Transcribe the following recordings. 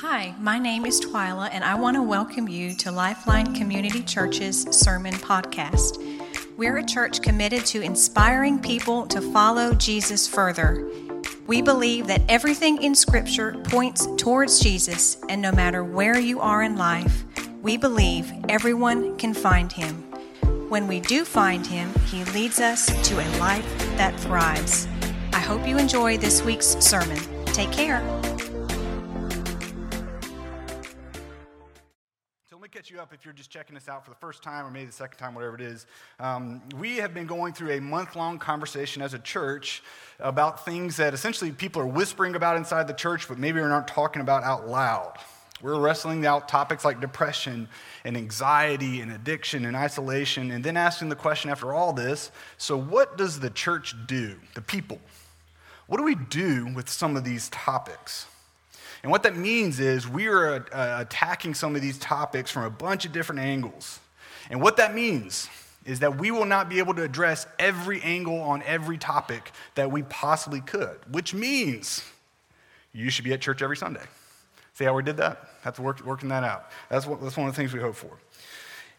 Hi, my name is Twyla, and I want to welcome you to Lifeline Community Church's Sermon Podcast. We're a church committed to inspiring people to follow Jesus further. We believe that everything in Scripture points towards Jesus, and no matter where you are in life, we believe everyone can find him. When we do find him, he leads us to a life that thrives. I hope you enjoy this week's sermon. Take care. Up if you're just checking us out for the first time or maybe the second time, whatever it is. Um, we have been going through a month long conversation as a church about things that essentially people are whispering about inside the church, but maybe we're not talking about out loud. We're wrestling out topics like depression and anxiety and addiction and isolation, and then asking the question after all this so, what does the church do, the people? What do we do with some of these topics? And what that means is we are uh, attacking some of these topics from a bunch of different angles. And what that means is that we will not be able to address every angle on every topic that we possibly could, which means you should be at church every Sunday. See how we did that? That's work, working that out. That's, what, that's one of the things we hope for.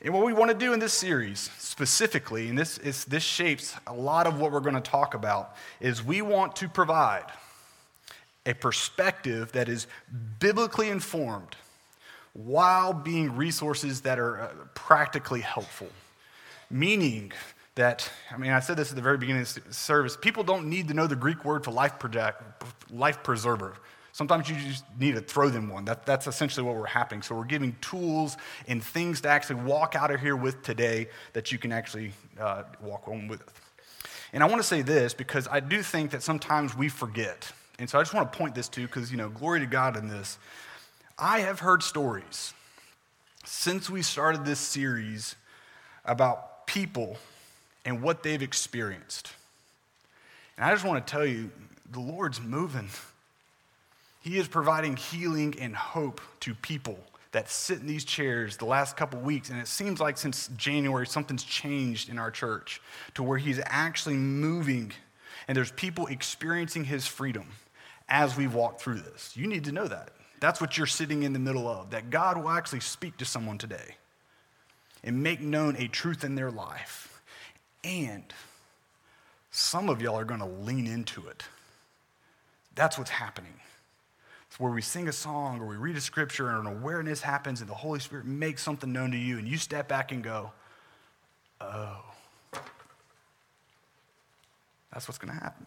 And what we want to do in this series specifically, and this, is, this shapes a lot of what we're going to talk about, is we want to provide a perspective that is biblically informed while being resources that are uh, practically helpful. Meaning that, I mean, I said this at the very beginning of the service people don't need to know the Greek word for life, project, life preserver. Sometimes you just need to throw them one. That, that's essentially what we're happening. So we're giving tools and things to actually walk out of here with today that you can actually uh, walk home with. And I want to say this because I do think that sometimes we forget. And so I just want to point this to because, you know, glory to God in this. I have heard stories since we started this series about people and what they've experienced. And I just want to tell you, the Lord's moving. He is providing healing and hope to people that sit in these chairs the last couple weeks. And it seems like since January, something's changed in our church to where He's actually moving and there's people experiencing His freedom as we walk through this. You need to know that. That's what you're sitting in the middle of, that God will actually speak to someone today and make known a truth in their life. And some of y'all are going to lean into it. That's what's happening. It's where we sing a song or we read a scripture and an awareness happens and the Holy Spirit makes something known to you and you step back and go, oh, that's what's going to happen.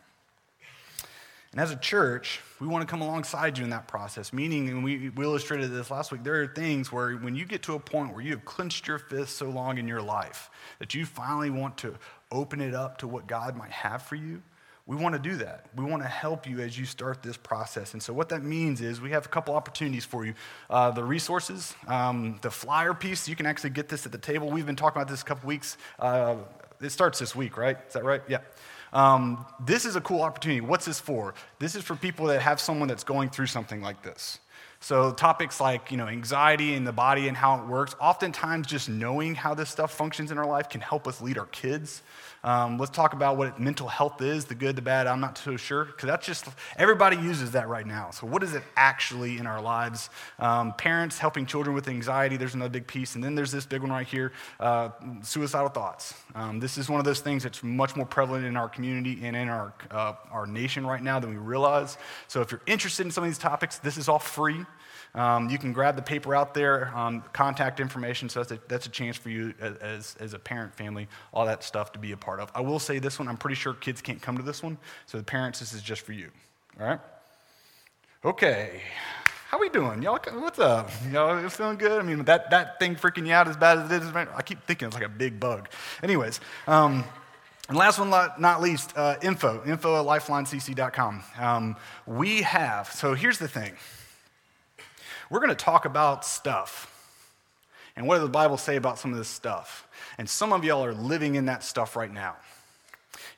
And as a church, we want to come alongside you in that process. Meaning, and we, we illustrated this last week, there are things where when you get to a point where you have clenched your fist so long in your life that you finally want to open it up to what God might have for you, we want to do that. We want to help you as you start this process. And so, what that means is we have a couple opportunities for you. Uh, the resources, um, the flyer piece, you can actually get this at the table. We've been talking about this a couple weeks. Uh, it starts this week, right? Is that right? Yeah. Um, this is a cool opportunity. What's this for? This is for people that have someone that's going through something like this. So topics like you know anxiety in the body and how it works. Oftentimes, just knowing how this stuff functions in our life can help us lead our kids. Um, let's talk about what mental health is the good, the bad. I'm not so sure because that's just everybody uses that right now. So, what is it actually in our lives? Um, parents helping children with anxiety, there's another big piece. And then there's this big one right here uh, suicidal thoughts. Um, this is one of those things that's much more prevalent in our community and in our, uh, our nation right now than we realize. So, if you're interested in some of these topics, this is all free. Um, you can grab the paper out there, um, contact information, so that's a, that's a chance for you as, as a parent, family, all that stuff to be a part of. I will say this one, I'm pretty sure kids can't come to this one, so the parents, this is just for you. All right? Okay. How we doing? Y'all, what's up? Y'all feeling good? I mean, that, that thing freaking you out as bad as it is, I keep thinking it's like a big bug. Anyways, um, and last one, not least, uh, info, info at lifelinecc.com. Um, we have, so here's the thing. We're going to talk about stuff. And what does the Bible say about some of this stuff? And some of y'all are living in that stuff right now.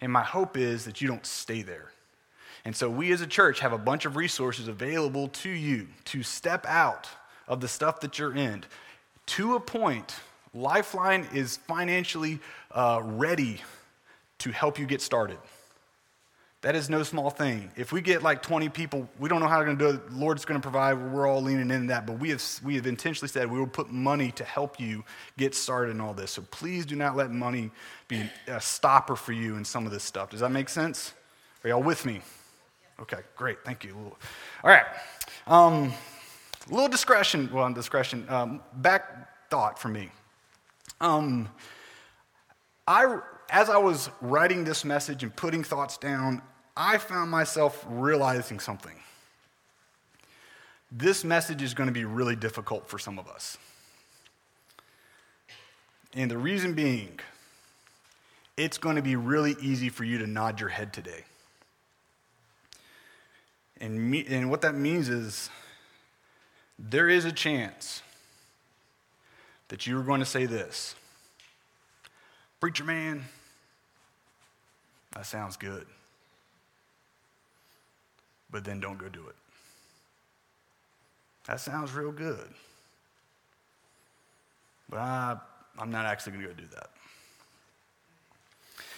And my hope is that you don't stay there. And so we as a church have a bunch of resources available to you to step out of the stuff that you're in. To a point, Lifeline is financially uh, ready to help you get started. That is no small thing. If we get like 20 people, we don't know how we're going to do it. The Lord's going to provide. We're all leaning into that. But we have, we have intentionally said we will put money to help you get started in all this. So please do not let money be a stopper for you in some of this stuff. Does that make sense? Are y'all with me? Okay, great. Thank you. All right. Um, a little discretion, well, discretion, um, back thought for me. Um, I, as I was writing this message and putting thoughts down, I found myself realizing something. This message is going to be really difficult for some of us. And the reason being, it's going to be really easy for you to nod your head today. And, me, and what that means is there is a chance that you are going to say this Preacher man, that sounds good but then don't go do it. That sounds real good. But I, I'm not actually going to go do that.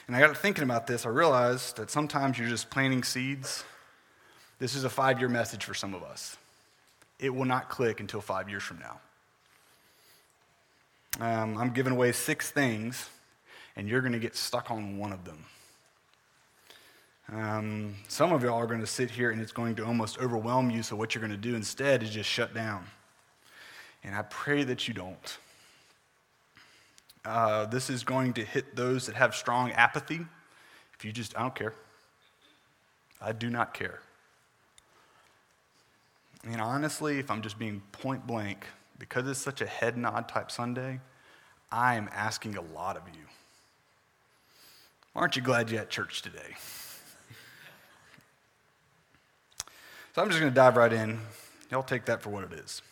And I got thinking about this. I realized that sometimes you're just planting seeds. This is a five year message for some of us. It will not click until five years from now. Um, I'm giving away six things, and you're going to get stuck on one of them. Um, some of y'all are going to sit here and it's going to almost overwhelm you, so what you're going to do instead is just shut down. And I pray that you don't. Uh, this is going to hit those that have strong apathy. If you just, I don't care. I do not care. And honestly, if I'm just being point blank, because it's such a head nod type Sunday, I am asking a lot of you. Aren't you glad you're at church today? So I'm just going to dive right in. Y'all take that for what it is.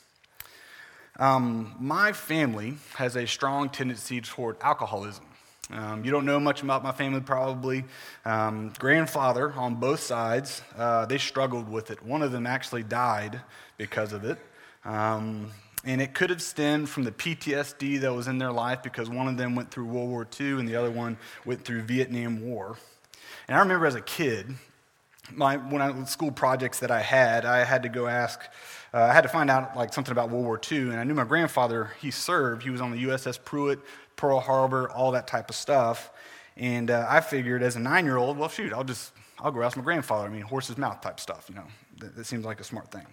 Um, my family has a strong tendency toward alcoholism. Um, you don't know much about my family, probably. Um, grandfather on both sides, uh, they struggled with it. One of them actually died because of it. Um, and it could have stemmed from the PTSD that was in their life because one of them went through World War II and the other one went through Vietnam War. And I remember as a kid, my, when I, school projects that I had, I had to go ask, uh, I had to find out like something about World War II, and I knew my grandfather, he served, he was on the USS Pruitt, Pearl Harbor, all that type of stuff. And uh, I figured as a nine-year-old, well, shoot, I'll just, I'll go ask my grandfather. I mean, horse's mouth type stuff, you know. That, that seems like a smart thing.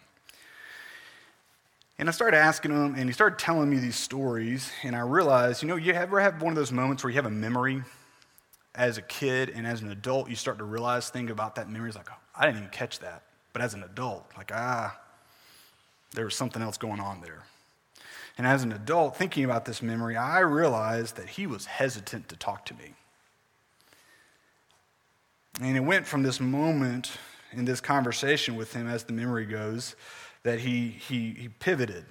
And I started asking him, and he started telling me these stories, and I realized, you know, you ever have one of those moments where you have a memory as a kid and as an adult, you start to realize things about that memory. It's like, oh, I didn't even catch that. But as an adult, like, ah, there was something else going on there. And as an adult, thinking about this memory, I realized that he was hesitant to talk to me. And it went from this moment in this conversation with him, as the memory goes, that he, he, he pivoted.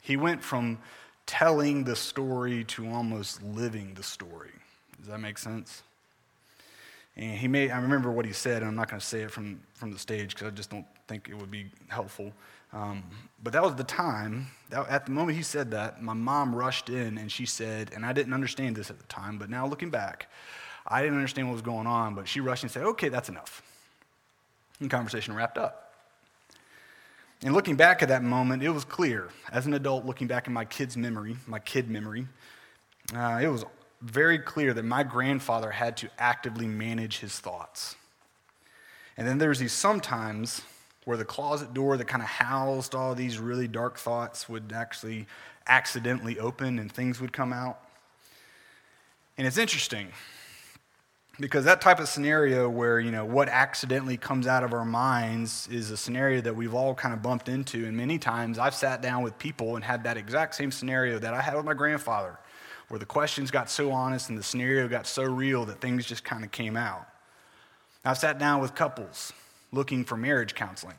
He went from telling the story to almost living the story. Does that make sense? And he made, I remember what he said, and I'm not going to say it from, from the stage because I just don't think it would be helpful. Um, but that was the time, that, at the moment he said that, my mom rushed in and she said, and I didn't understand this at the time, but now looking back, I didn't understand what was going on, but she rushed and said, okay, that's enough. And the conversation wrapped up. And looking back at that moment, it was clear, as an adult looking back in my kid's memory, my kid memory, uh, it was very clear that my grandfather had to actively manage his thoughts. And then there's these sometimes where the closet door that kind of housed all these really dark thoughts would actually accidentally open and things would come out. And it's interesting because that type of scenario where, you know, what accidentally comes out of our minds is a scenario that we've all kind of bumped into. And many times I've sat down with people and had that exact same scenario that I had with my grandfather where the questions got so honest and the scenario got so real that things just kind of came out. I've sat down with couples looking for marriage counseling.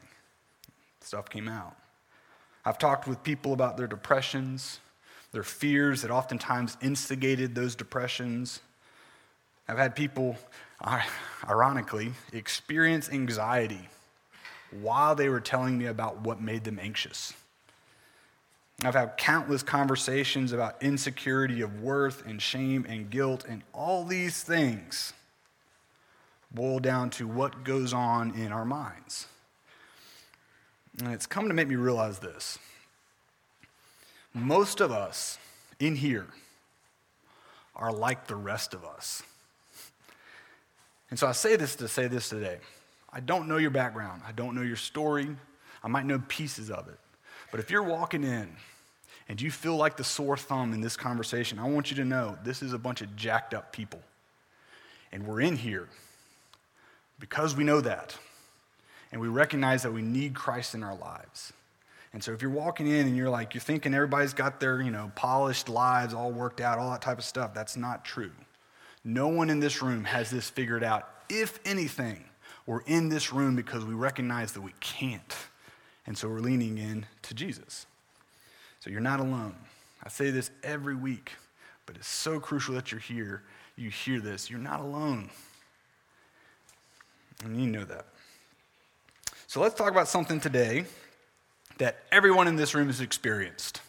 Stuff came out. I've talked with people about their depressions, their fears that oftentimes instigated those depressions. I've had people, ironically, experience anxiety while they were telling me about what made them anxious. I've had countless conversations about insecurity of worth and shame and guilt and all these things boil down to what goes on in our minds. And it's come to make me realize this. Most of us in here are like the rest of us. And so I say this to say this today. I don't know your background, I don't know your story, I might know pieces of it. But if you're walking in and you feel like the sore thumb in this conversation, I want you to know this is a bunch of jacked up people. And we're in here because we know that. And we recognize that we need Christ in our lives. And so if you're walking in and you're like, you're thinking everybody's got their, you know, polished lives all worked out, all that type of stuff, that's not true. No one in this room has this figured out. If anything, we're in this room because we recognize that we can't. And so we're leaning in to Jesus. You're not alone. I say this every week, but it's so crucial that you're here. You hear this. You're not alone. And you know that. So let's talk about something today that everyone in this room has experienced.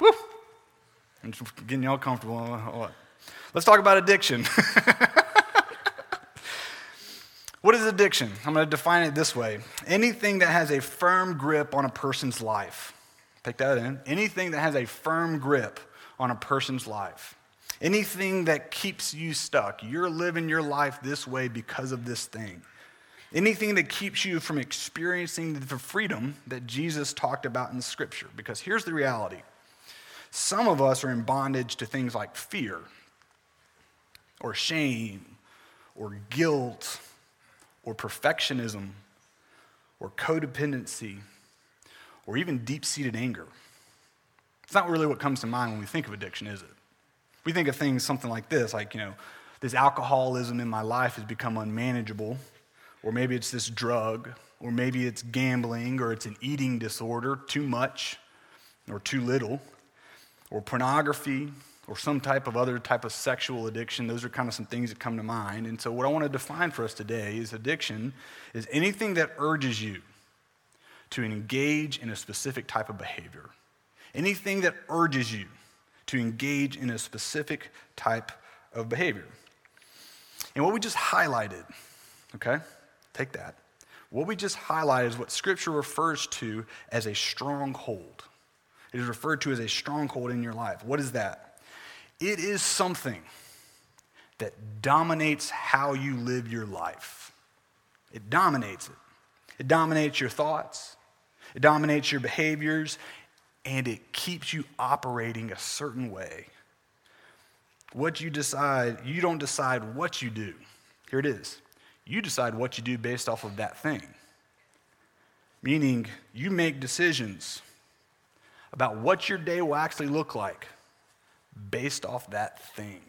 Woo! I'm just getting y'all comfortable. Let's talk about addiction. what is addiction? I'm going to define it this way anything that has a firm grip on a person's life. Take that in. Anything that has a firm grip on a person's life. Anything that keeps you stuck. You're living your life this way because of this thing. Anything that keeps you from experiencing the freedom that Jesus talked about in scripture. Because here's the reality some of us are in bondage to things like fear, or shame, or guilt, or perfectionism, or codependency, or even deep seated anger. It's not really what comes to mind when we think of addiction, is it? We think of things something like this, like, you know, this alcoholism in my life has become unmanageable or maybe it's this drug, or maybe it's gambling, or it's an eating disorder, too much or too little, or pornography, or some type of other type of sexual addiction. Those are kind of some things that come to mind. And so, what I want to define for us today is addiction is anything that urges you to engage in a specific type of behavior. Anything that urges you to engage in a specific type of behavior. And what we just highlighted, okay, Take that. What we just highlighted is what Scripture refers to as a stronghold. It is referred to as a stronghold in your life. What is that? It is something that dominates how you live your life. It dominates it. It dominates your thoughts, it dominates your behaviors, and it keeps you operating a certain way. What you decide, you don't decide what you do. Here it is you decide what you do based off of that thing. Meaning, you make decisions about what your day will actually look like based off that thing.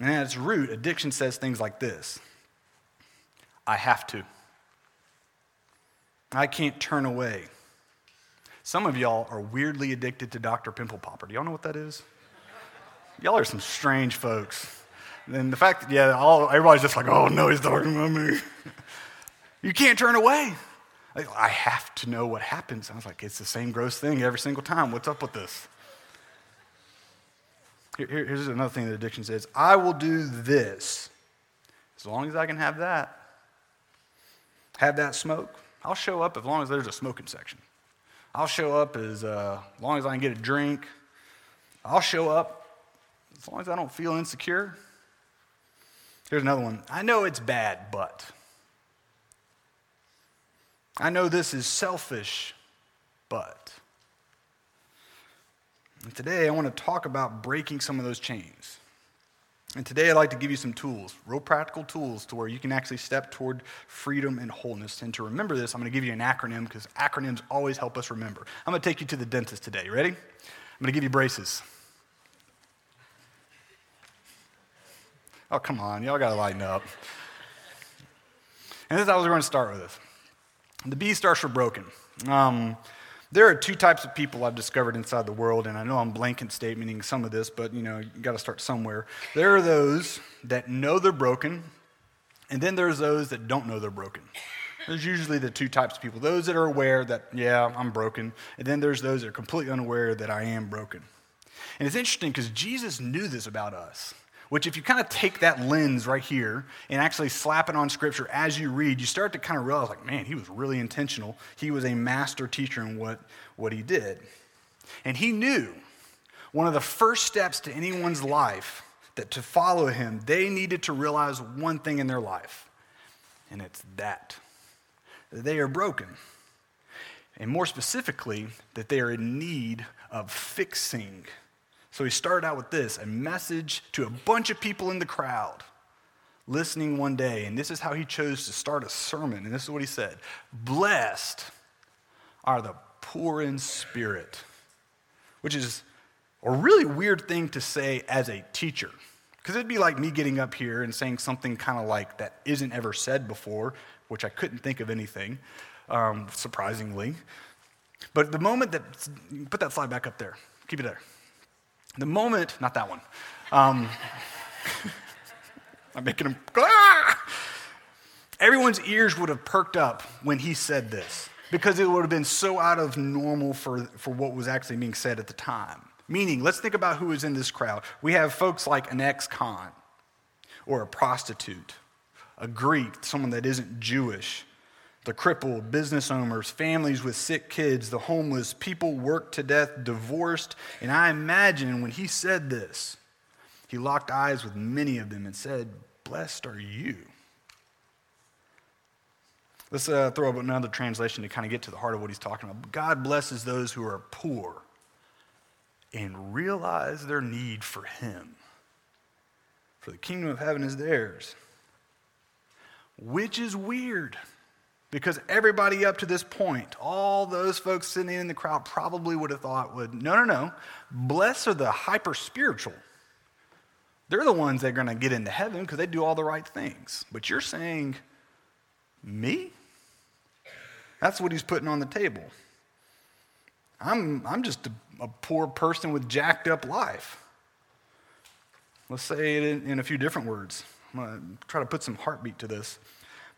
And at its root, addiction says things like this I have to. I can't turn away. Some of y'all are weirdly addicted to Dr. Pimple Popper. Do y'all know what that is? Y'all are some strange folks. And the fact that, yeah, all, everybody's just like, oh no, he's talking about me. you can't turn away. I have to know what happens. I was like, it's the same gross thing every single time. What's up with this? Here, here's another thing that addiction says I will do this as long as I can have that. Have that smoke. I'll show up as long as there's a smoking section. I'll show up as uh, long as I can get a drink. I'll show up as long as I don't feel insecure. Here's another one. I know it's bad, but. I know this is selfish, but. And today I want to talk about breaking some of those chains. And today I'd like to give you some tools, real practical tools, to where you can actually step toward freedom and wholeness. And to remember this, I'm going to give you an acronym because acronyms always help us remember. I'm going to take you to the dentist today. Ready? I'm going to give you braces. Oh, come on. Y'all got to lighten up. And this is how we're going to start with this. The B starts for broken. Um, there are two types of people I've discovered inside the world, and I know I'm blanket statementing some of this, but you know, you got to start somewhere. There are those that know they're broken, and then there's those that don't know they're broken. There's usually the two types of people those that are aware that, yeah, I'm broken, and then there's those that are completely unaware that I am broken. And it's interesting because Jesus knew this about us. Which, if you kind of take that lens right here and actually slap it on scripture as you read, you start to kind of realize, like, man, he was really intentional. He was a master teacher in what, what he did. And he knew one of the first steps to anyone's life that to follow him, they needed to realize one thing in their life, and it's that they are broken. And more specifically, that they are in need of fixing. So he started out with this a message to a bunch of people in the crowd listening one day. And this is how he chose to start a sermon. And this is what he said Blessed are the poor in spirit, which is a really weird thing to say as a teacher. Because it'd be like me getting up here and saying something kind of like that isn't ever said before, which I couldn't think of anything, um, surprisingly. But the moment that, put that slide back up there, keep it there. The moment, not that one. Um, I'm making him, ah! everyone's ears would have perked up when he said this because it would have been so out of normal for, for what was actually being said at the time. Meaning, let's think about who is in this crowd. We have folks like an ex con or a prostitute, a Greek, someone that isn't Jewish, the crippled, business owners, families with sick kids, the homeless, people worked to death, divorced. And I imagine when he said this, he locked eyes with many of them and said, Blessed are you. Let's uh, throw up another translation to kind of get to the heart of what he's talking about. God blesses those who are poor and realize their need for Him. For the kingdom of heaven is theirs. Which is weird because everybody up to this point, all those folks sitting in the crowd probably would have thought, would, no, no, no. Blessed are the hyper spiritual. They're the ones that are going to get into heaven because they do all the right things. But you're saying, me? That's what he's putting on the table. I'm, I'm just a a poor person with jacked up life. Let's say it in, in a few different words. I'm going to try to put some heartbeat to this.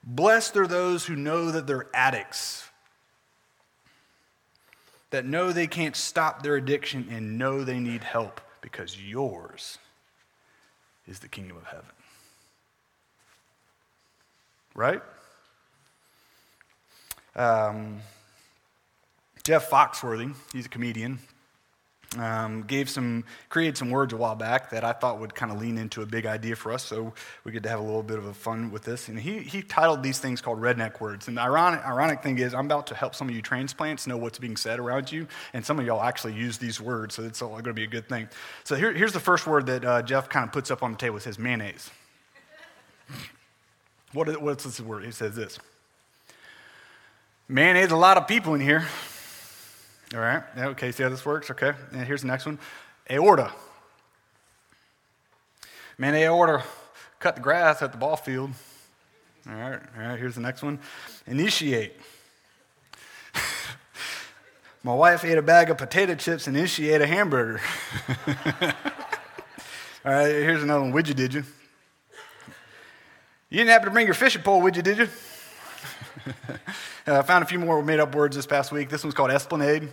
Blessed are those who know that they're addicts, that know they can't stop their addiction and know they need help because yours is the kingdom of heaven. Right? Um, Jeff Foxworthy, he's a comedian, um, gave some, created some words a while back that I thought would kind of lean into a big idea for us, so we get to have a little bit of a fun with this. And he, he titled these things called redneck words. And the ironic, ironic thing is, I'm about to help some of you transplants know what's being said around you, and some of y'all actually use these words, so it's all going to be a good thing. So here, here's the first word that uh, Jeff kind of puts up on the table. It says mayonnaise. what, what's this word? He says this. Mayonnaise, a lot of people in here. All right. Okay, see how this works? Okay. And here's the next one aorta. Man, aorta cut the grass at the ball field. All right. All right. Here's the next one initiate. My wife ate a bag of potato chips and she ate a hamburger. All right, here's another one. Would you, did you? You didn't happen to bring your fishing pole, would you, did you? Uh, I found a few more made up words this past week. This one's called esplanade.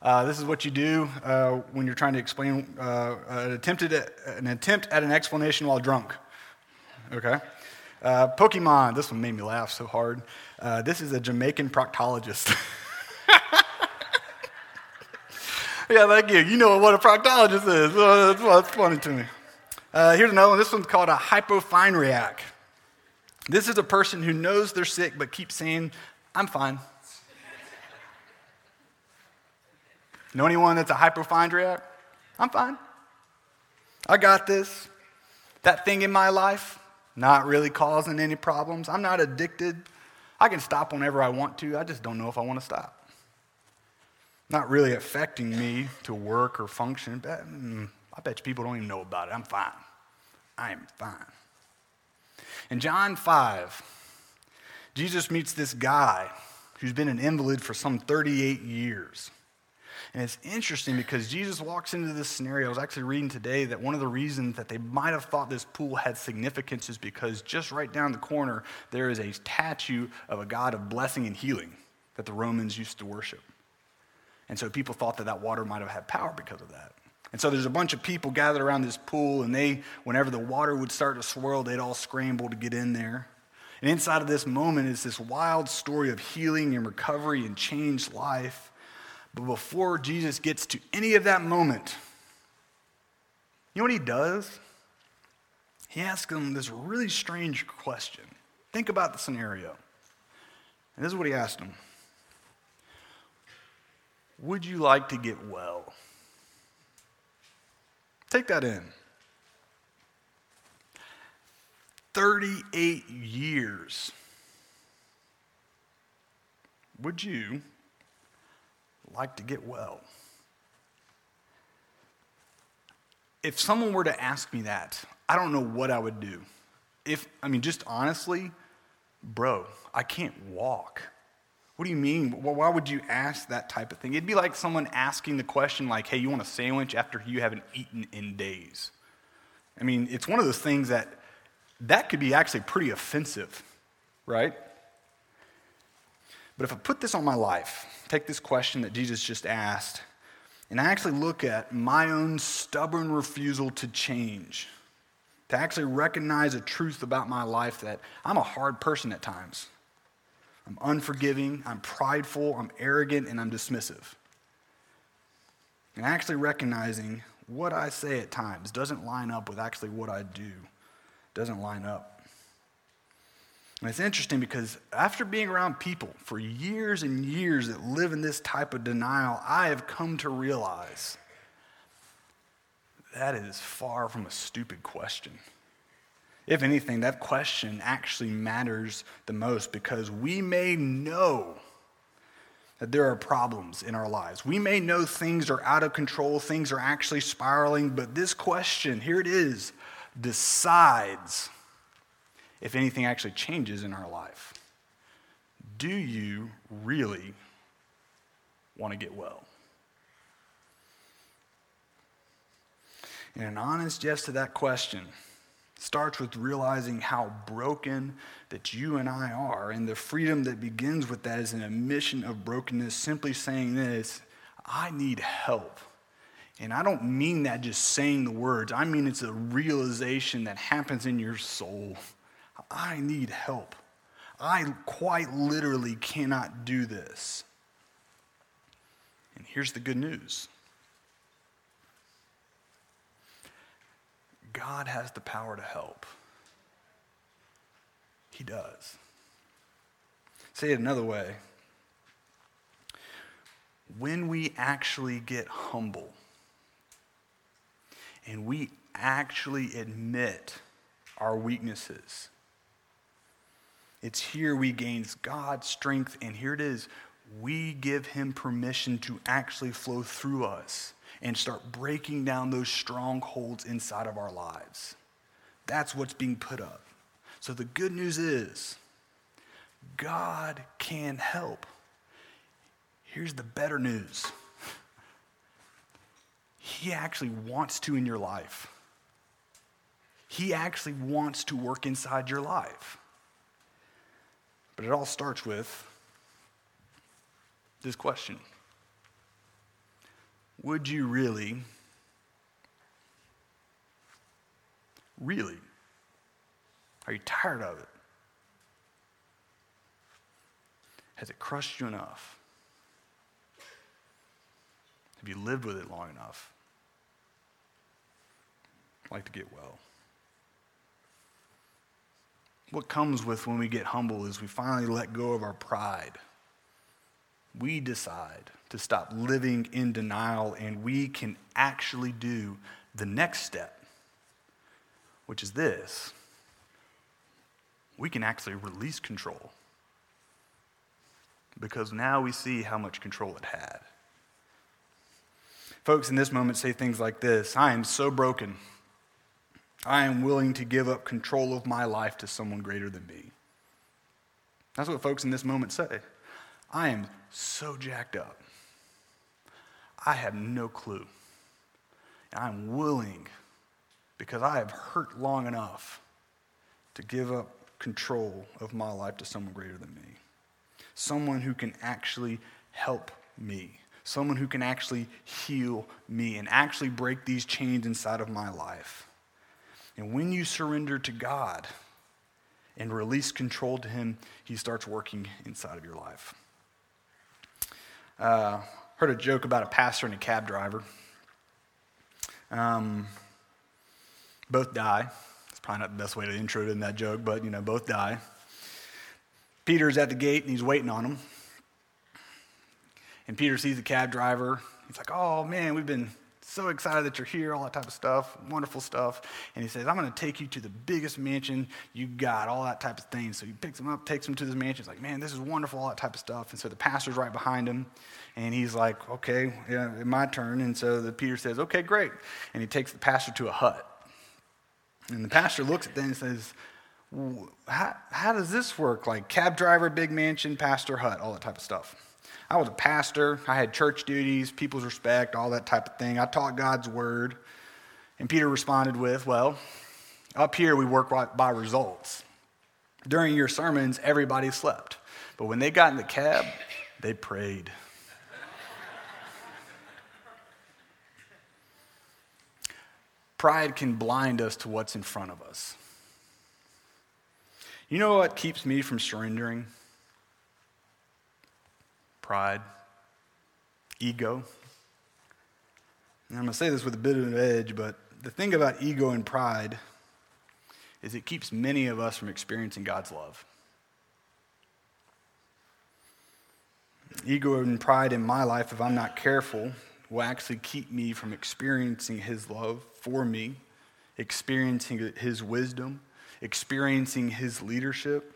Uh, this is what you do uh, when you're trying to explain uh, an, attempted, an attempt at an explanation while drunk. Okay? Uh, Pokemon. This one made me laugh so hard. Uh, this is a Jamaican proctologist. yeah, thank you. You know what a proctologist is. That's, that's funny to me. here's another one. This one's called a hypochondriac. This is a person who knows they're sick but keeps saying I'm fine. know anyone that's a hypochondriac? I'm fine. I got this. That thing in my life, not really causing any problems. I'm not addicted. I can stop whenever I want to. I just don't know if I want to stop. Not really affecting me to work or function. But, mm, I bet you people don't even know about it. I'm fine. I am fine. In John 5, Jesus meets this guy who's been an invalid for some 38 years. And it's interesting because Jesus walks into this scenario. I was actually reading today that one of the reasons that they might have thought this pool had significance is because just right down the corner, there is a statue of a God of blessing and healing that the Romans used to worship. And so people thought that that water might have had power because of that. And so there's a bunch of people gathered around this pool, and they, whenever the water would start to swirl, they'd all scramble to get in there. And inside of this moment is this wild story of healing and recovery and changed life. But before Jesus gets to any of that moment, you know what he does? He asks them this really strange question. Think about the scenario. And this is what he asked them Would you like to get well? Take that in. 38 years. Would you like to get well? If someone were to ask me that, I don't know what I would do. If, I mean, just honestly, bro, I can't walk. What do you mean? Why would you ask that type of thing? It'd be like someone asking the question, like, hey, you want a sandwich after you haven't eaten in days? I mean, it's one of those things that that could be actually pretty offensive, right? But if I put this on my life, take this question that Jesus just asked, and I actually look at my own stubborn refusal to change, to actually recognize a truth about my life that I'm a hard person at times. I'm unforgiving, I'm prideful, I'm arrogant, and I'm dismissive. And actually recognizing what I say at times doesn't line up with actually what I do, doesn't line up. And it's interesting because after being around people for years and years that live in this type of denial, I have come to realize that is far from a stupid question. If anything, that question actually matters the most because we may know that there are problems in our lives. We may know things are out of control, things are actually spiraling, but this question, here it is, decides if anything actually changes in our life. Do you really want to get well? And an honest yes to that question starts with realizing how broken that you and I are. And the freedom that begins with that is an admission of brokenness, simply saying this I need help. And I don't mean that just saying the words, I mean it's a realization that happens in your soul. I need help. I quite literally cannot do this. And here's the good news God has the power to help. He does. Say it another way. When we actually get humble and we actually admit our weaknesses, it's here we gain God's strength, and here it is. We give Him permission to actually flow through us and start breaking down those strongholds inside of our lives. That's what's being put up. So the good news is God can help. Here's the better news He actually wants to in your life. He actually wants to work inside your life. But it all starts with this question Would you really, really, are you tired of it? Has it crushed you enough? Have you lived with it long enough? Like to get well what comes with when we get humble is we finally let go of our pride. We decide to stop living in denial and we can actually do the next step, which is this we can actually release control because now we see how much control it had. Folks in this moment say things like this I am so broken. I am willing to give up control of my life to someone greater than me. That's what folks in this moment say. I am so jacked up. I have no clue. I'm willing, because I have hurt long enough, to give up control of my life to someone greater than me. Someone who can actually help me. someone who can actually heal me and actually break these chains inside of my life. And when you surrender to God and release control to Him, He starts working inside of your life. Uh, heard a joke about a pastor and a cab driver. Um, both die. It's probably not the best way to intro in that joke, but you know, both die. Peter's at the gate and he's waiting on him. And Peter sees the cab driver. He's like, oh man, we've been so excited that you're here, all that type of stuff, wonderful stuff. And he says, I'm going to take you to the biggest mansion you got, all that type of thing. So he picks him up, takes him to this mansion. He's like, man, this is wonderful, all that type of stuff. And so the pastor's right behind him. And he's like, okay, yeah, my turn. And so the Peter says, okay, great. And he takes the pastor to a hut. And the pastor looks at them and says, how, how does this work? Like cab driver, big mansion, pastor, hut, all that type of stuff. I was a pastor. I had church duties, people's respect, all that type of thing. I taught God's word. And Peter responded with, Well, up here we work by results. During your sermons, everybody slept. But when they got in the cab, they prayed. Pride can blind us to what's in front of us. You know what keeps me from surrendering? Pride, ego. And I'm going to say this with a bit of an edge, but the thing about ego and pride is it keeps many of us from experiencing God's love. Ego and pride in my life, if I'm not careful, will actually keep me from experiencing His love for me, experiencing His wisdom, experiencing His leadership.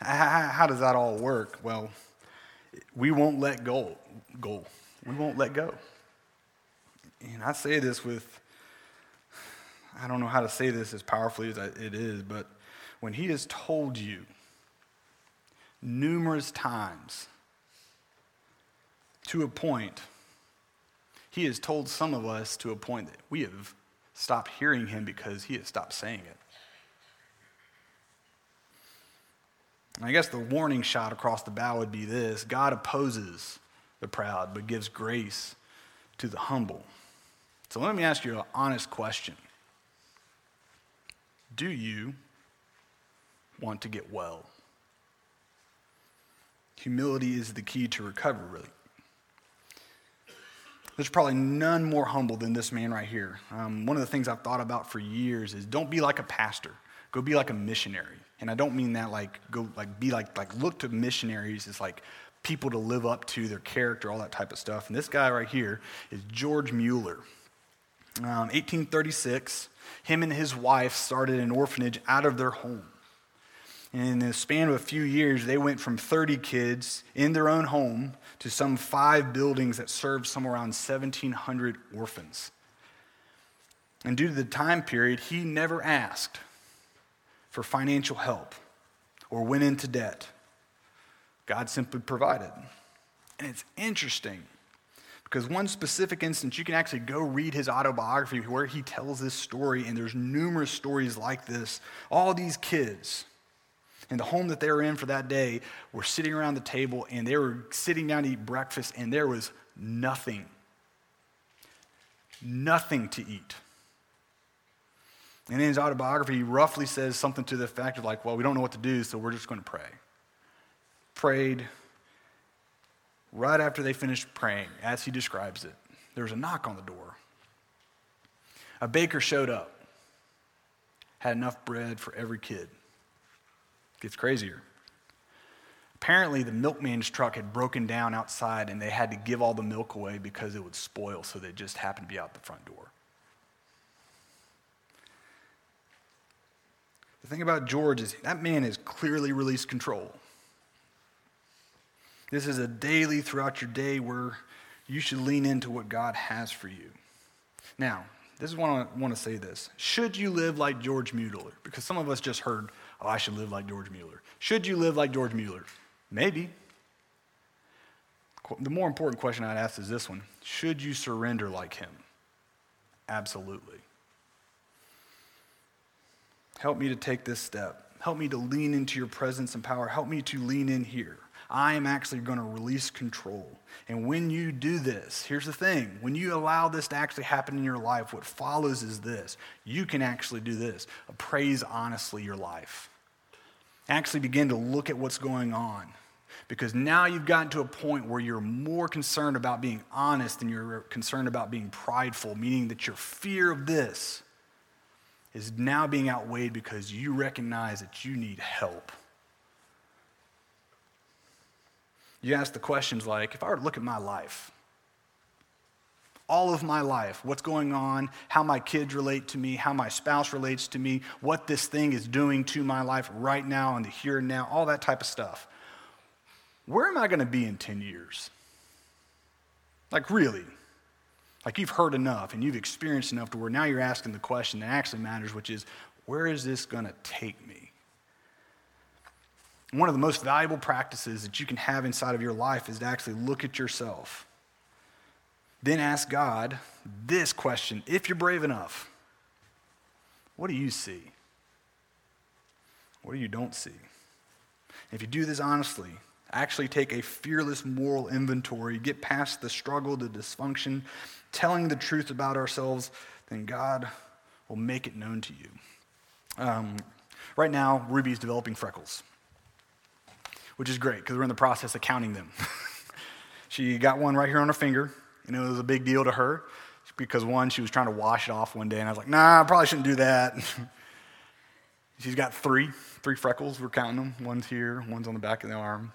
How, does that all work? Well, we won't let go. Go. We won't let go. And I say this with, I don't know how to say this as powerfully as it is, but when he has told you numerous times to a point, he has told some of us to a point that we have stopped hearing him because he has stopped saying it. I guess the warning shot across the bow would be this God opposes the proud, but gives grace to the humble. So let me ask you an honest question Do you want to get well? Humility is the key to recovery. Really. There's probably none more humble than this man right here. Um, one of the things I've thought about for years is don't be like a pastor, go be like a missionary. And I don't mean that like go like be like like look to missionaries as like people to live up to their character, all that type of stuff. And this guy right here is George Mueller. Um, 1836, him and his wife started an orphanage out of their home. And in the span of a few years, they went from 30 kids in their own home to some five buildings that served somewhere around 1,700 orphans. And due to the time period, he never asked for financial help or went into debt. God simply provided. And it's interesting because one specific instance, you can actually go read his autobiography where he tells this story, and there's numerous stories like this. All these kids in the home that they were in for that day were sitting around the table and they were sitting down to eat breakfast, and there was nothing. Nothing to eat. And in his autobiography, he roughly says something to the effect of, like, well, we don't know what to do, so we're just going to pray. Prayed. Right after they finished praying, as he describes it, there was a knock on the door. A baker showed up, had enough bread for every kid. Gets crazier. Apparently, the milkman's truck had broken down outside and they had to give all the milk away because it would spoil, so they just happened to be out the front door. The thing about George is that man has clearly released control. This is a daily throughout your day where you should lean into what God has for you. Now, this is what I want to say this. Should you live like George Mueller? Because some of us just heard, oh, I should live like George Mueller. Should you live like George Mueller? Maybe. The more important question I'd ask is this one Should you surrender like him? Absolutely. Help me to take this step. Help me to lean into your presence and power. Help me to lean in here. I am actually going to release control. And when you do this, here's the thing when you allow this to actually happen in your life, what follows is this you can actually do this appraise honestly your life. Actually begin to look at what's going on. Because now you've gotten to a point where you're more concerned about being honest than you're concerned about being prideful, meaning that your fear of this is now being outweighed because you recognize that you need help. You ask the questions like if I were to look at my life, all of my life, what's going on, how my kids relate to me, how my spouse relates to me, what this thing is doing to my life right now and the here and now, all that type of stuff. Where am I going to be in 10 years? Like, really? Like, you've heard enough and you've experienced enough to where now you're asking the question that actually matters, which is, where is this going to take me? One of the most valuable practices that you can have inside of your life is to actually look at yourself. Then ask God this question if you're brave enough, what do you see? What do you don't see? If you do this honestly, actually take a fearless moral inventory, get past the struggle, the dysfunction, telling the truth about ourselves, then God will make it known to you. Um, right now, Ruby's developing freckles which is great because we're in the process of counting them. she got one right here on her finger, and it was a big deal to her because one, she was trying to wash it off one day, and I was like, nah, I probably shouldn't do that. She's got three, three freckles. We're counting them. One's here, one's on the back of the arm.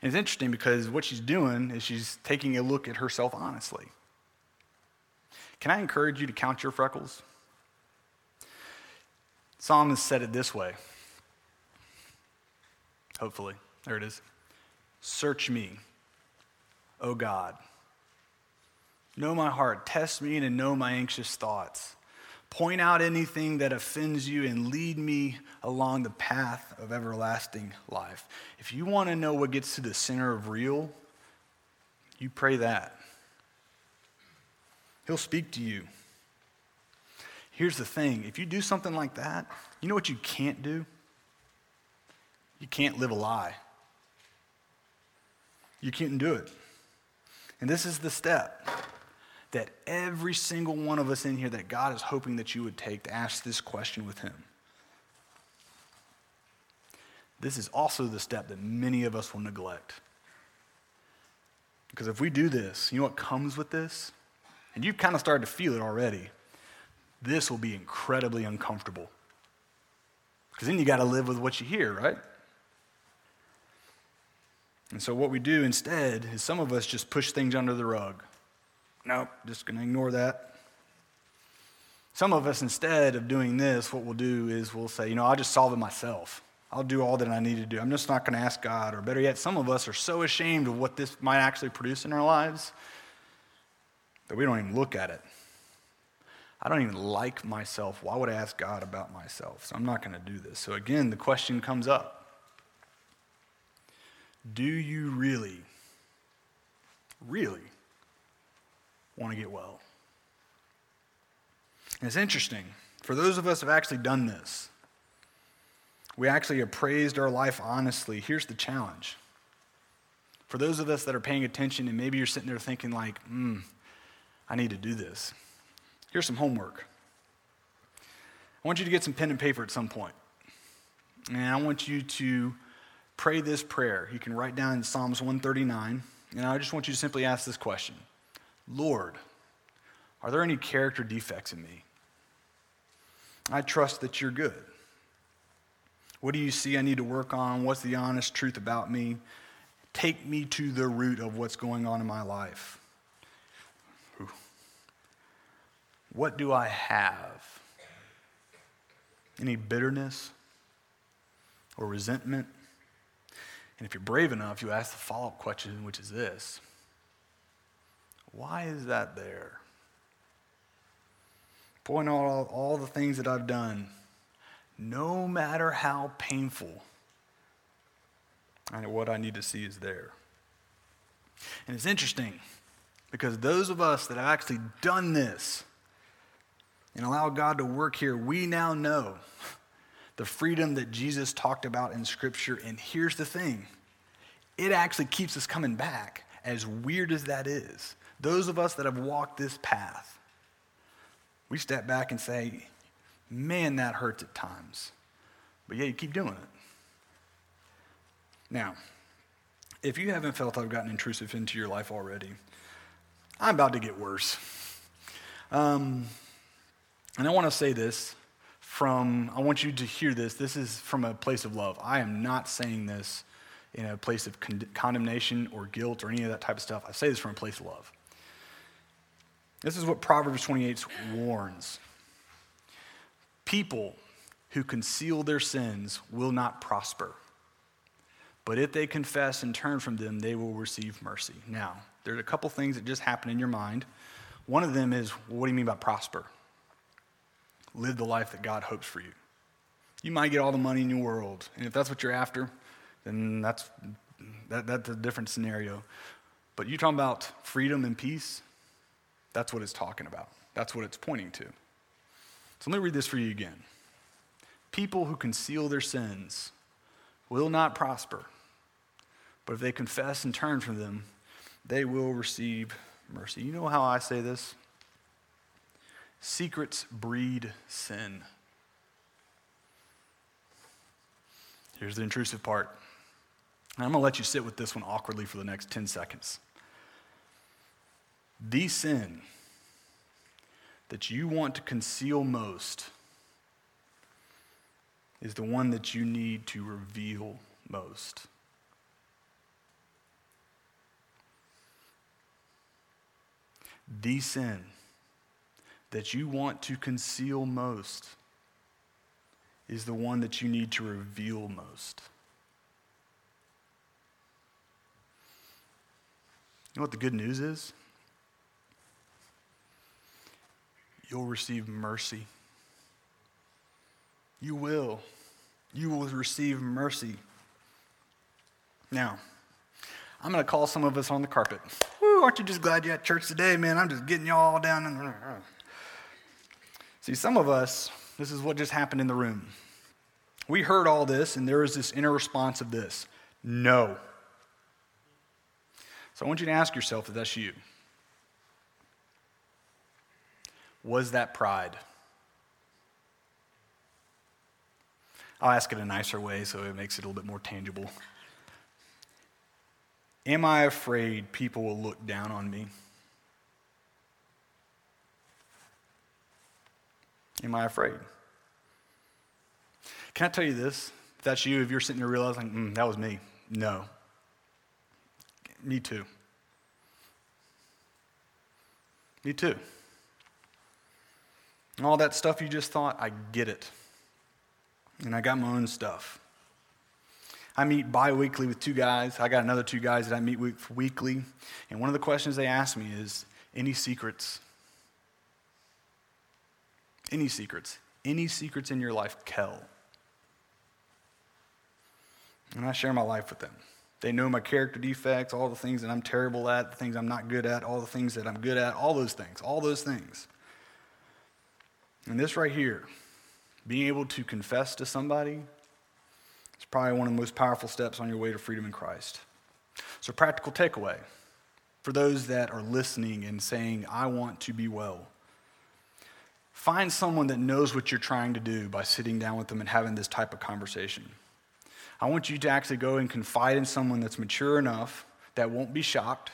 And it's interesting because what she's doing is she's taking a look at herself honestly. Can I encourage you to count your freckles? Psalmist said it this way Hopefully. There it is. Search me, O God. Know my heart. Test me and know my anxious thoughts. Point out anything that offends you and lead me along the path of everlasting life. If you want to know what gets to the center of real, you pray that. He'll speak to you. Here's the thing if you do something like that, you know what you can't do? You can't live a lie. You can't do it. And this is the step that every single one of us in here that God is hoping that you would take to ask this question with Him. This is also the step that many of us will neglect. Because if we do this, you know what comes with this? And you've kind of started to feel it already. This will be incredibly uncomfortable. Because then you got to live with what you hear, right? And so, what we do instead is some of us just push things under the rug. Nope, just going to ignore that. Some of us, instead of doing this, what we'll do is we'll say, you know, I'll just solve it myself. I'll do all that I need to do. I'm just not going to ask God. Or better yet, some of us are so ashamed of what this might actually produce in our lives that we don't even look at it. I don't even like myself. Why would I ask God about myself? So I'm not going to do this. So again, the question comes up do you really, really want to get well? And it's interesting. For those of us who have actually done this, we actually appraised our life honestly. Here's the challenge. For those of us that are paying attention and maybe you're sitting there thinking, like, hmm, I need to do this. Here's some homework. I want you to get some pen and paper at some point. And I want you to pray this prayer. You can write down in Psalms 139, and I just want you to simply ask this question Lord, are there any character defects in me? I trust that you're good. What do you see I need to work on? What's the honest truth about me? Take me to the root of what's going on in my life. What do I have? Any bitterness or resentment? And if you're brave enough, you ask the follow up question, which is this Why is that there? Point out all, all the things that I've done, no matter how painful, and what I need to see is there. And it's interesting because those of us that have actually done this and allow God to work here, we now know the freedom that Jesus talked about in Scripture. And here's the thing it actually keeps us coming back, as weird as that is. Those of us that have walked this path, we step back and say, man, that hurts at times. But yeah, you keep doing it. Now, if you haven't felt I've gotten intrusive into your life already, I'm about to get worse. Um, and I want to say this from, I want you to hear this. This is from a place of love. I am not saying this in a place of con- condemnation or guilt or any of that type of stuff. I say this from a place of love. This is what Proverbs 28 warns. People who conceal their sins will not prosper. But if they confess and turn from them, they will receive mercy. Now, there's a couple things that just happen in your mind. One of them is well, what do you mean by prosper? Live the life that God hopes for you. You might get all the money in your world, and if that's what you're after, then that's, that, that's a different scenario. But you're talking about freedom and peace, that's what it's talking about. That's what it's pointing to. So let me read this for you again. People who conceal their sins will not prosper, but if they confess and turn from them, they will receive mercy. You know how I say this? Secrets breed sin. Here's the intrusive part. I'm going to let you sit with this one awkwardly for the next 10 seconds. The sin that you want to conceal most is the one that you need to reveal most. The sin that you want to conceal most is the one that you need to reveal most. You know what the good news is? You'll receive mercy. You will. You will receive mercy. Now, I'm going to call some of us on the carpet. Woo, aren't you just glad you're at church today, man? I'm just getting you all down. In the... See, some of us, this is what just happened in the room. We heard all this, and there was this inner response of this no. So I want you to ask yourself if that's you. Was that pride? I'll ask it a nicer way so it makes it a little bit more tangible. Am I afraid people will look down on me? Am I afraid? Can I tell you this? If that's you, if you're sitting there realizing, mm, that was me, no. Me too. Me too. All that stuff you just thought, I get it. And I got my own stuff. I meet bi weekly with two guys. I got another two guys that I meet with weekly. And one of the questions they ask me is any secrets? Any secrets? Any secrets in your life, Kehl? And I share my life with them. They know my character defects, all the things that I'm terrible at, the things I'm not good at, all the things that I'm good at, all those things, all those things. And this right here, being able to confess to somebody, is probably one of the most powerful steps on your way to freedom in Christ. So, practical takeaway for those that are listening and saying, I want to be well. Find someone that knows what you're trying to do by sitting down with them and having this type of conversation. I want you to actually go and confide in someone that's mature enough that won't be shocked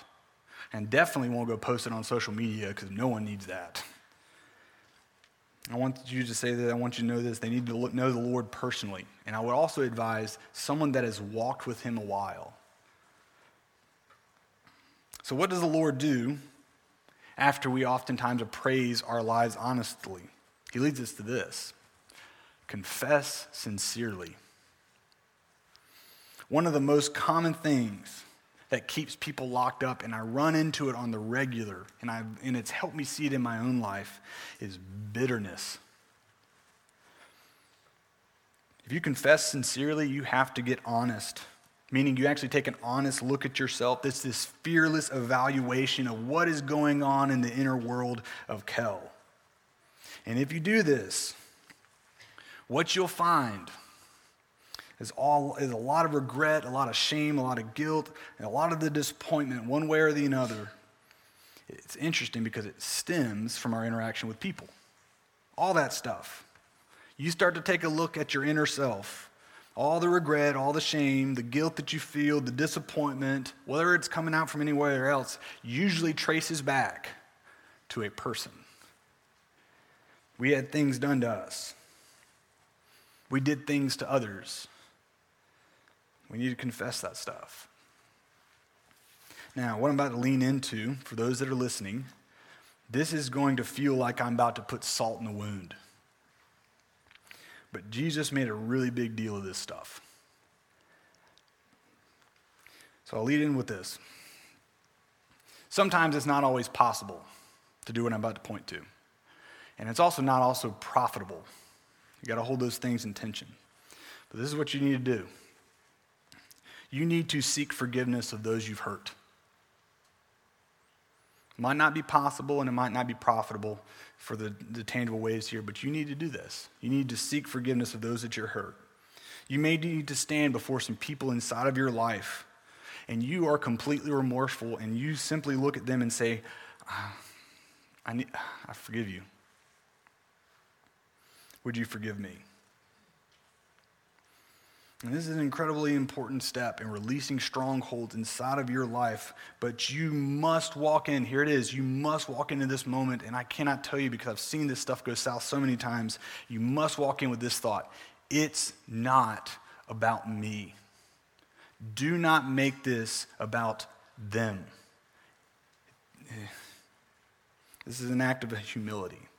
and definitely won't go post it on social media because no one needs that. I want you to say that I want you to know this. They need to know the Lord personally. And I would also advise someone that has walked with him a while. So, what does the Lord do after we oftentimes appraise our lives honestly? He leads us to this confess sincerely. One of the most common things that keeps people locked up, and I run into it on the regular, and, i and it's helped me see it in my own life, is bitterness. If you confess sincerely, you have to get honest, meaning you actually take an honest look at yourself. This this fearless evaluation of what is going on in the inner world of Kehl. And if you do this, what you'll find is all is a lot of regret, a lot of shame, a lot of guilt, and a lot of the disappointment, one way or the other. It's interesting because it stems from our interaction with people. All that stuff. You start to take a look at your inner self. All the regret, all the shame, the guilt that you feel, the disappointment, whether it's coming out from anywhere else, usually traces back to a person. We had things done to us. We did things to others. We need to confess that stuff. Now, what I'm about to lean into, for those that are listening, this is going to feel like I'm about to put salt in the wound. But Jesus made a really big deal of this stuff. So I'll lead in with this. Sometimes it's not always possible to do what I'm about to point to. And it's also not also profitable. You got to hold those things in tension. But this is what you need to do. You need to seek forgiveness of those you've hurt. It might not be possible and it might not be profitable for the, the tangible ways here, but you need to do this. You need to seek forgiveness of those that you're hurt. You may need to stand before some people inside of your life and you are completely remorseful and you simply look at them and say, ah, I, need, I forgive you. Would you forgive me? And this is an incredibly important step in releasing strongholds inside of your life. But you must walk in. Here it is. You must walk into this moment. And I cannot tell you because I've seen this stuff go south so many times. You must walk in with this thought it's not about me. Do not make this about them. This is an act of humility.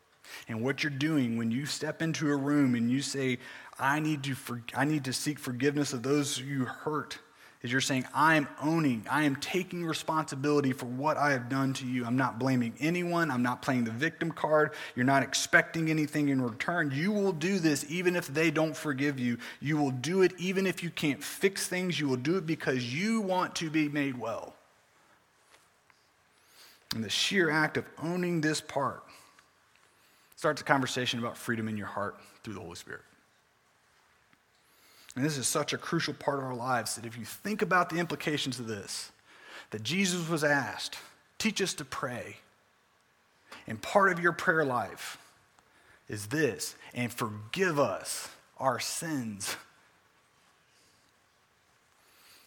And what you're doing when you step into a room and you say, I need to, for, I need to seek forgiveness of those you hurt, is you're saying, I am owning, I am taking responsibility for what I have done to you. I'm not blaming anyone. I'm not playing the victim card. You're not expecting anything in return. You will do this even if they don't forgive you. You will do it even if you can't fix things. You will do it because you want to be made well. And the sheer act of owning this part starts a conversation about freedom in your heart through the Holy Spirit. And this is such a crucial part of our lives that if you think about the implications of this, that Jesus was asked, teach us to pray. And part of your prayer life is this, and forgive us our sins.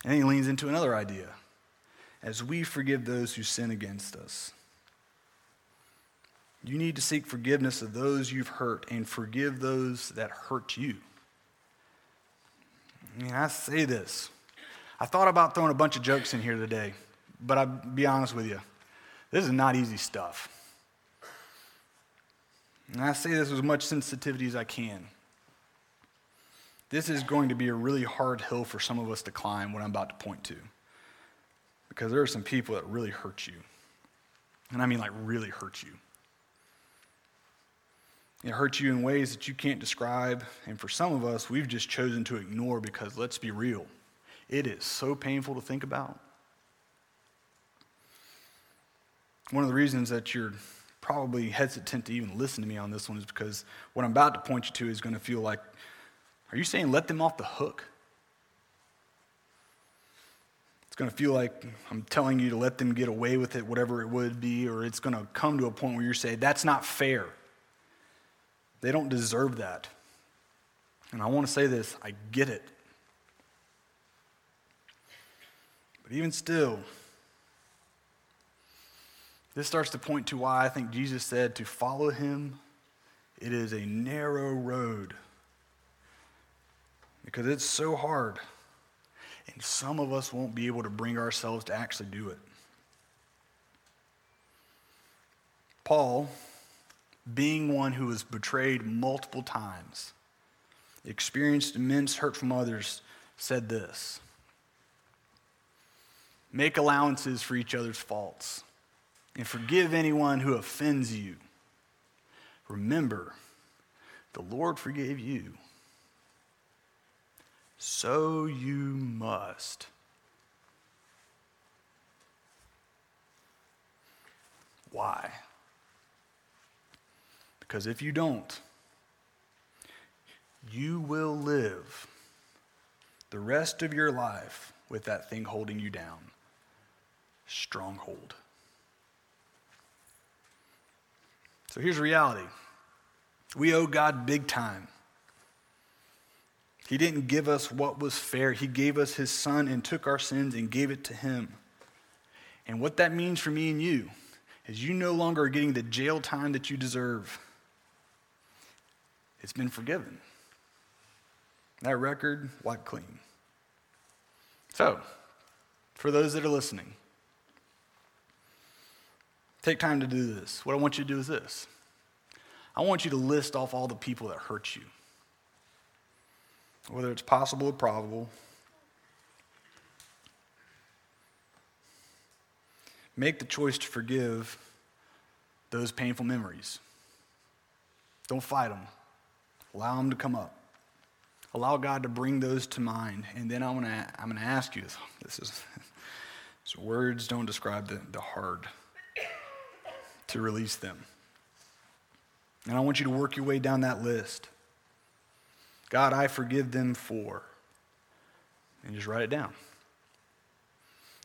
And he leans into another idea as we forgive those who sin against us. You need to seek forgiveness of those you've hurt and forgive those that hurt you. I I say this. I thought about throwing a bunch of jokes in here today, but I'll be honest with you. This is not easy stuff. And I say this with as much sensitivity as I can. This is going to be a really hard hill for some of us to climb, what I'm about to point to because there are some people that really hurt you. And I mean, like, really hurt you. It hurts you in ways that you can't describe. And for some of us, we've just chosen to ignore because let's be real, it is so painful to think about. One of the reasons that you're probably hesitant to even listen to me on this one is because what I'm about to point you to is going to feel like, are you saying let them off the hook? It's going to feel like I'm telling you to let them get away with it, whatever it would be, or it's going to come to a point where you're saying, that's not fair. They don't deserve that. And I want to say this I get it. But even still, this starts to point to why I think Jesus said to follow him, it is a narrow road. Because it's so hard. And some of us won't be able to bring ourselves to actually do it. Paul, being one who was betrayed multiple times, experienced immense hurt from others, said this Make allowances for each other's faults and forgive anyone who offends you. Remember, the Lord forgave you so you must. Why? Because if you don't, you will live the rest of your life with that thing holding you down. Stronghold. So here's reality we owe God big time. He didn't give us what was fair. He gave us His Son and took our sins and gave it to Him. And what that means for me and you is you no longer are getting the jail time that you deserve. It's been forgiven. That record wiped clean. So, for those that are listening, take time to do this. What I want you to do is this I want you to list off all the people that hurt you, whether it's possible or probable. Make the choice to forgive those painful memories. Don't fight them. Allow them to come up. Allow God to bring those to mind. And then I'm going to I'm to ask you this is so words don't describe the, the hard to release them. And I want you to work your way down that list. God, I forgive them for. And just write it down.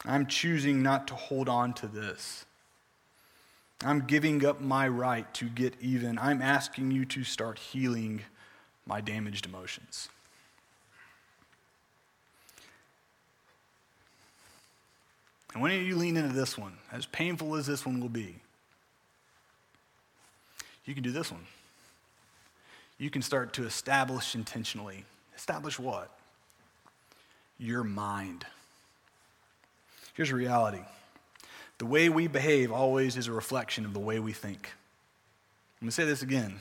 I'm choosing not to hold on to this. I'm giving up my right to get even. I'm asking you to start healing my damaged emotions. And when you lean into this one, as painful as this one will be, you can do this one. You can start to establish intentionally. Establish what? Your mind. Here's reality the way we behave always is a reflection of the way we think. Let me say this again.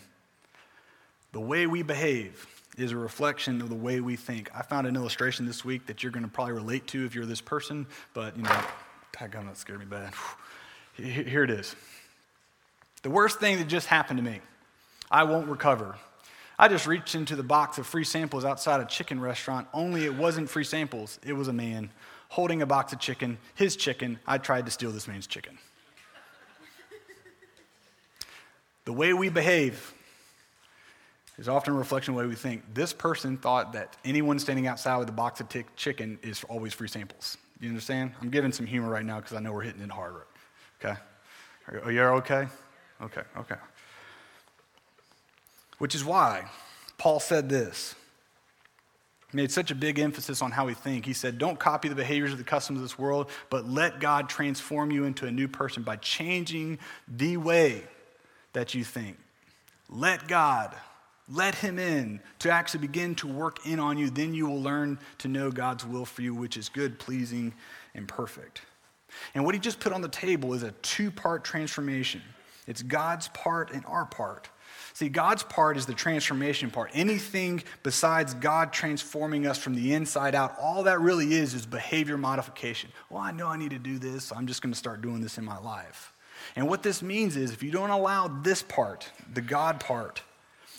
The way we behave is a reflection of the way we think. I found an illustration this week that you're going to probably relate to if you're this person, but you know, on, that scared me bad. Here it is. The worst thing that just happened to me, I won't recover. I just reached into the box of free samples outside a chicken restaurant, only it wasn't free samples, it was a man holding a box of chicken, his chicken. I tried to steal this man's chicken. the way we behave is often a reflection of the way we think. This person thought that anyone standing outside with a box of t- chicken is always free samples. You understand? I'm giving some humor right now because I know we're hitting it hard. Okay? Are you okay? Okay, okay. Which is why Paul said this He made such a big emphasis on how we think. He said, Don't copy the behaviors of the customs of this world, but let God transform you into a new person by changing the way that you think. Let God, let Him in to actually begin to work in on you. Then you will learn to know God's will for you, which is good, pleasing, and perfect. And what he just put on the table is a two part transformation it's God's part and our part. See, God's part is the transformation part. Anything besides God transforming us from the inside out, all that really is is behavior modification. Well, I know I need to do this, so I'm just going to start doing this in my life. And what this means is if you don't allow this part, the God part,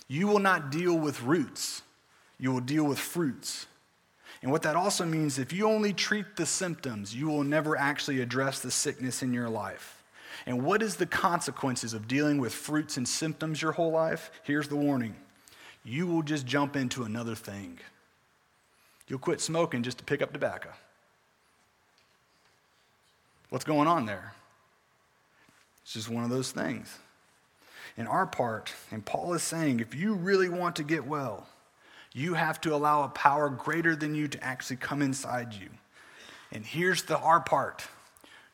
you will not deal with roots, you will deal with fruits. And what that also means, if you only treat the symptoms, you will never actually address the sickness in your life. And what is the consequences of dealing with fruits and symptoms your whole life? Here's the warning you will just jump into another thing. You'll quit smoking just to pick up tobacco. What's going on there? It's just one of those things. In our part, and Paul is saying, if you really want to get well, you have to allow a power greater than you to actually come inside you. And here's the our part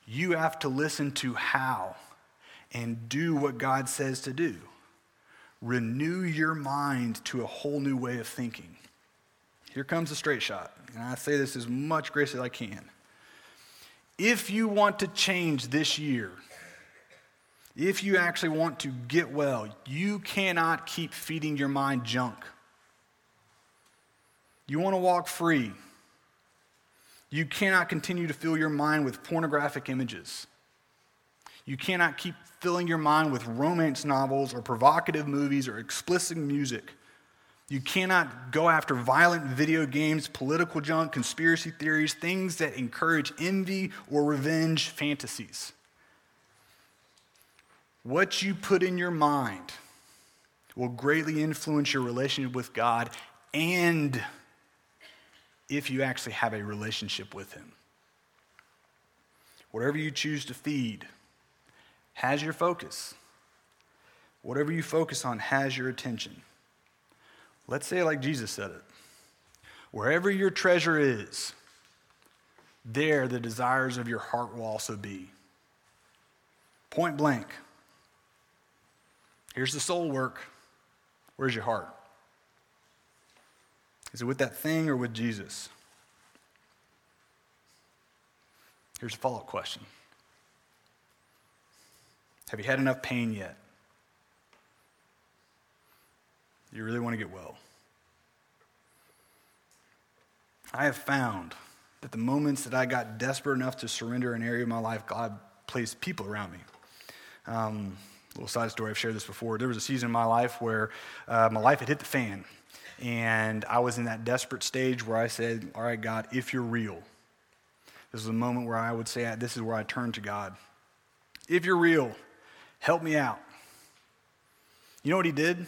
you have to listen to how and do what God says to do. Renew your mind to a whole new way of thinking. Here comes a straight shot, and I say this as much grace as I can. If you want to change this year, if you actually want to get well, you cannot keep feeding your mind junk. You want to walk free. You cannot continue to fill your mind with pornographic images. You cannot keep filling your mind with romance novels or provocative movies or explicit music. You cannot go after violent video games, political junk, conspiracy theories, things that encourage envy or revenge fantasies. What you put in your mind will greatly influence your relationship with God and if you actually have a relationship with Him. Whatever you choose to feed has your focus. Whatever you focus on has your attention. Let's say, like Jesus said it wherever your treasure is, there the desires of your heart will also be. Point blank. Here's the soul work. Where's your heart? Is it with that thing or with Jesus? Here's a follow up question Have you had enough pain yet? You really want to get well? I have found that the moments that I got desperate enough to surrender an area of my life, God placed people around me. Um, little side story, I've shared this before. There was a season in my life where uh, my life had hit the fan. And I was in that desperate stage where I said, All right, God, if you're real, this is a moment where I would say, This is where I turn to God. If you're real, help me out. You know what he did?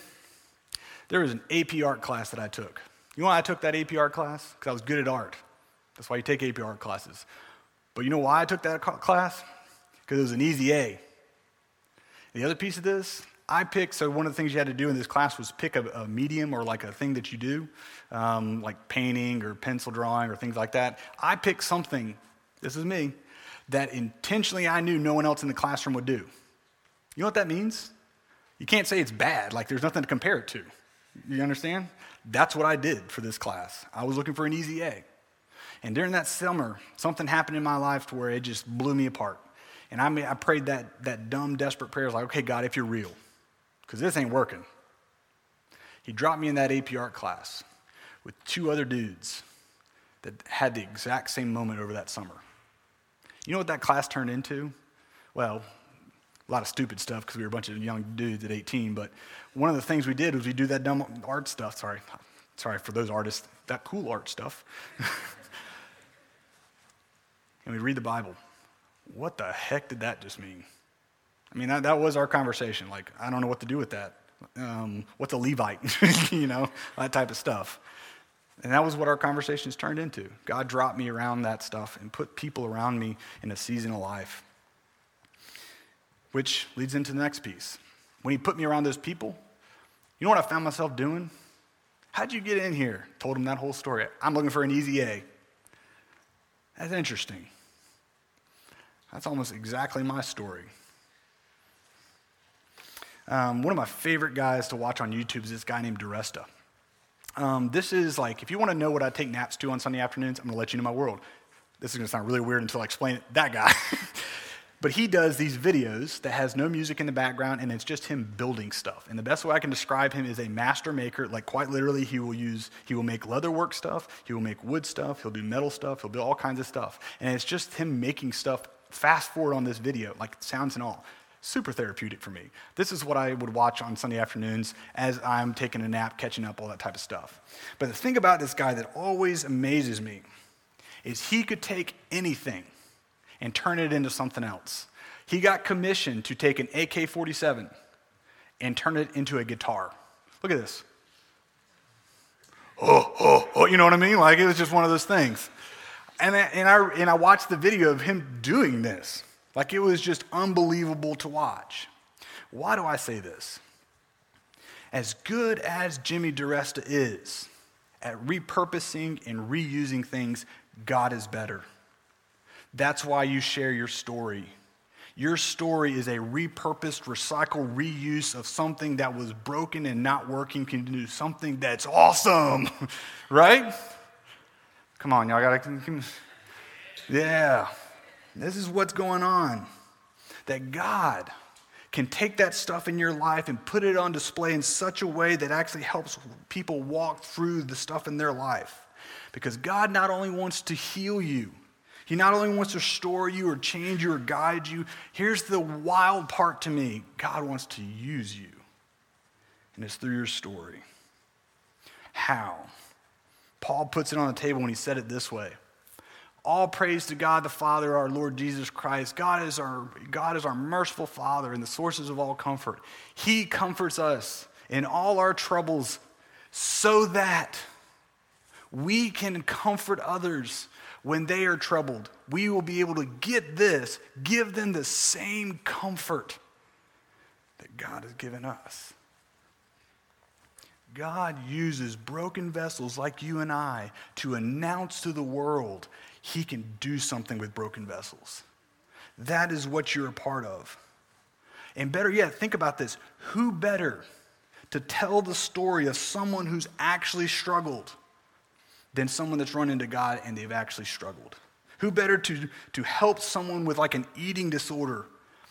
There was an AP art class that I took. You know why I took that AP art class? Because I was good at art. That's why you take AP art classes. But you know why I took that class? Because it was an easy A. The other piece of this, I picked, so one of the things you had to do in this class was pick a, a medium or like a thing that you do, um, like painting or pencil drawing or things like that. I picked something, this is me, that intentionally I knew no one else in the classroom would do. You know what that means? You can't say it's bad, like there's nothing to compare it to. You understand? That's what I did for this class. I was looking for an easy A. And during that summer, something happened in my life to where it just blew me apart. And I, I prayed that, that dumb, desperate prayer, I was like, okay, God, if you're real, because this ain't working. He dropped me in that AP art class with two other dudes that had the exact same moment over that summer. You know what that class turned into? Well, a lot of stupid stuff because we were a bunch of young dudes at 18. But one of the things we did was we do that dumb art stuff. Sorry, sorry for those artists, that cool art stuff. and we read the Bible. What the heck did that just mean? I mean, that, that was our conversation. Like, I don't know what to do with that. Um, what's a Levite? you know, that type of stuff. And that was what our conversations turned into. God dropped me around that stuff and put people around me in a season of life. Which leads into the next piece. When he put me around those people, you know what I found myself doing? How'd you get in here? Told him that whole story. I'm looking for an easy A. That's interesting. That's almost exactly my story. Um, one of my favorite guys to watch on YouTube is this guy named DiResta. Um, this is like, if you want to know what I take naps to on Sunday afternoons, I'm going to let you know my world. This is going to sound really weird until I explain it. That guy. But he does these videos that has no music in the background and it's just him building stuff. And the best way I can describe him is a master maker. Like quite literally, he will use, he will make leatherwork stuff, he will make wood stuff, he'll do metal stuff, he'll do all kinds of stuff. And it's just him making stuff fast forward on this video, like sounds and all. Super therapeutic for me. This is what I would watch on Sunday afternoons as I'm taking a nap, catching up, all that type of stuff. But the thing about this guy that always amazes me is he could take anything and turn it into something else. He got commissioned to take an AK 47 and turn it into a guitar. Look at this. Oh, oh, oh, you know what I mean? Like it was just one of those things. And I, and, I, and I watched the video of him doing this. Like it was just unbelievable to watch. Why do I say this? As good as Jimmy DiResta is at repurposing and reusing things, God is better. That's why you share your story. Your story is a repurposed, recycle, reuse of something that was broken and not working can do something that's awesome, right? Come on, y'all gotta. Yeah, this is what's going on. That God can take that stuff in your life and put it on display in such a way that actually helps people walk through the stuff in their life. Because God not only wants to heal you, he not only wants to restore you or change you or guide you, here's the wild part to me God wants to use you. And it's through your story. How? Paul puts it on the table when he said it this way. All praise to God the Father, our Lord Jesus Christ. God is our, God is our merciful Father and the sources of all comfort. He comforts us in all our troubles so that We can comfort others when they are troubled. We will be able to get this, give them the same comfort that God has given us. God uses broken vessels like you and I to announce to the world he can do something with broken vessels. That is what you're a part of. And better yet, think about this who better to tell the story of someone who's actually struggled than someone that's run into God and they've actually struggled? Who better to, to help someone with like an eating disorder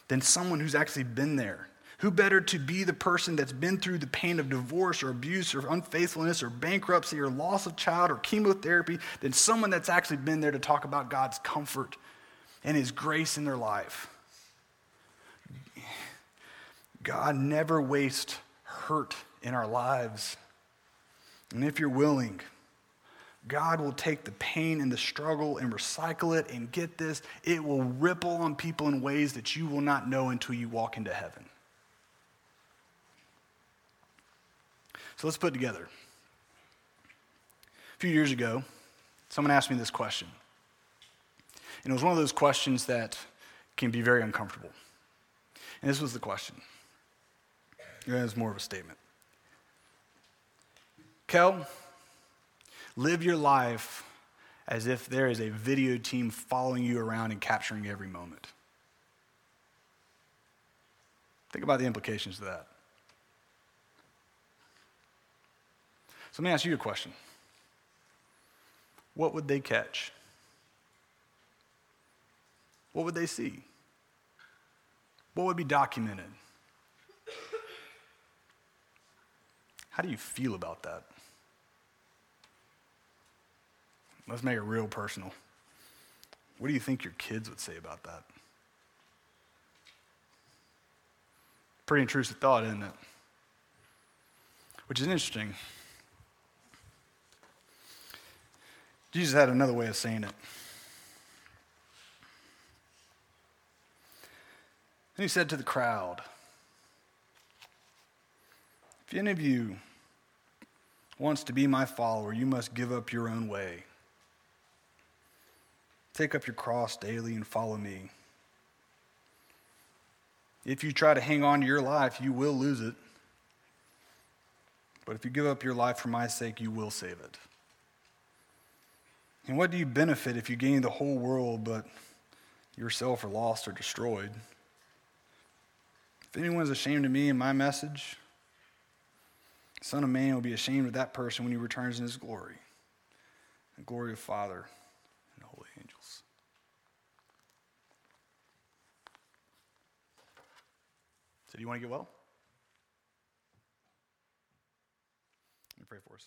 than someone who's actually been there? Who better to be the person that's been through the pain of divorce or abuse or unfaithfulness or bankruptcy or loss of child or chemotherapy than someone that's actually been there to talk about God's comfort and His grace in their life? God never wastes hurt in our lives. And if you're willing, God will take the pain and the struggle and recycle it and get this, it will ripple on people in ways that you will not know until you walk into heaven. Let's put together. A few years ago, someone asked me this question. And it was one of those questions that can be very uncomfortable. And this was the question. It was more of a statement. Kehl, live your life as if there is a video team following you around and capturing every moment. Think about the implications of that. So let me ask you a question. What would they catch? What would they see? What would be documented? How do you feel about that? Let's make it real personal. What do you think your kids would say about that? Pretty intrusive thought, isn't it? Which is interesting Jesus had another way of saying it. And he said to the crowd, If any of you wants to be my follower, you must give up your own way. Take up your cross daily and follow me. If you try to hang on to your life, you will lose it. But if you give up your life for my sake, you will save it. And what do you benefit if you gain the whole world but yourself are lost or destroyed? If anyone is ashamed of me and my message, Son of Man will be ashamed of that person when he returns in his glory, the glory of Father and the holy angels. So, do you want to get well? Let me pray for us.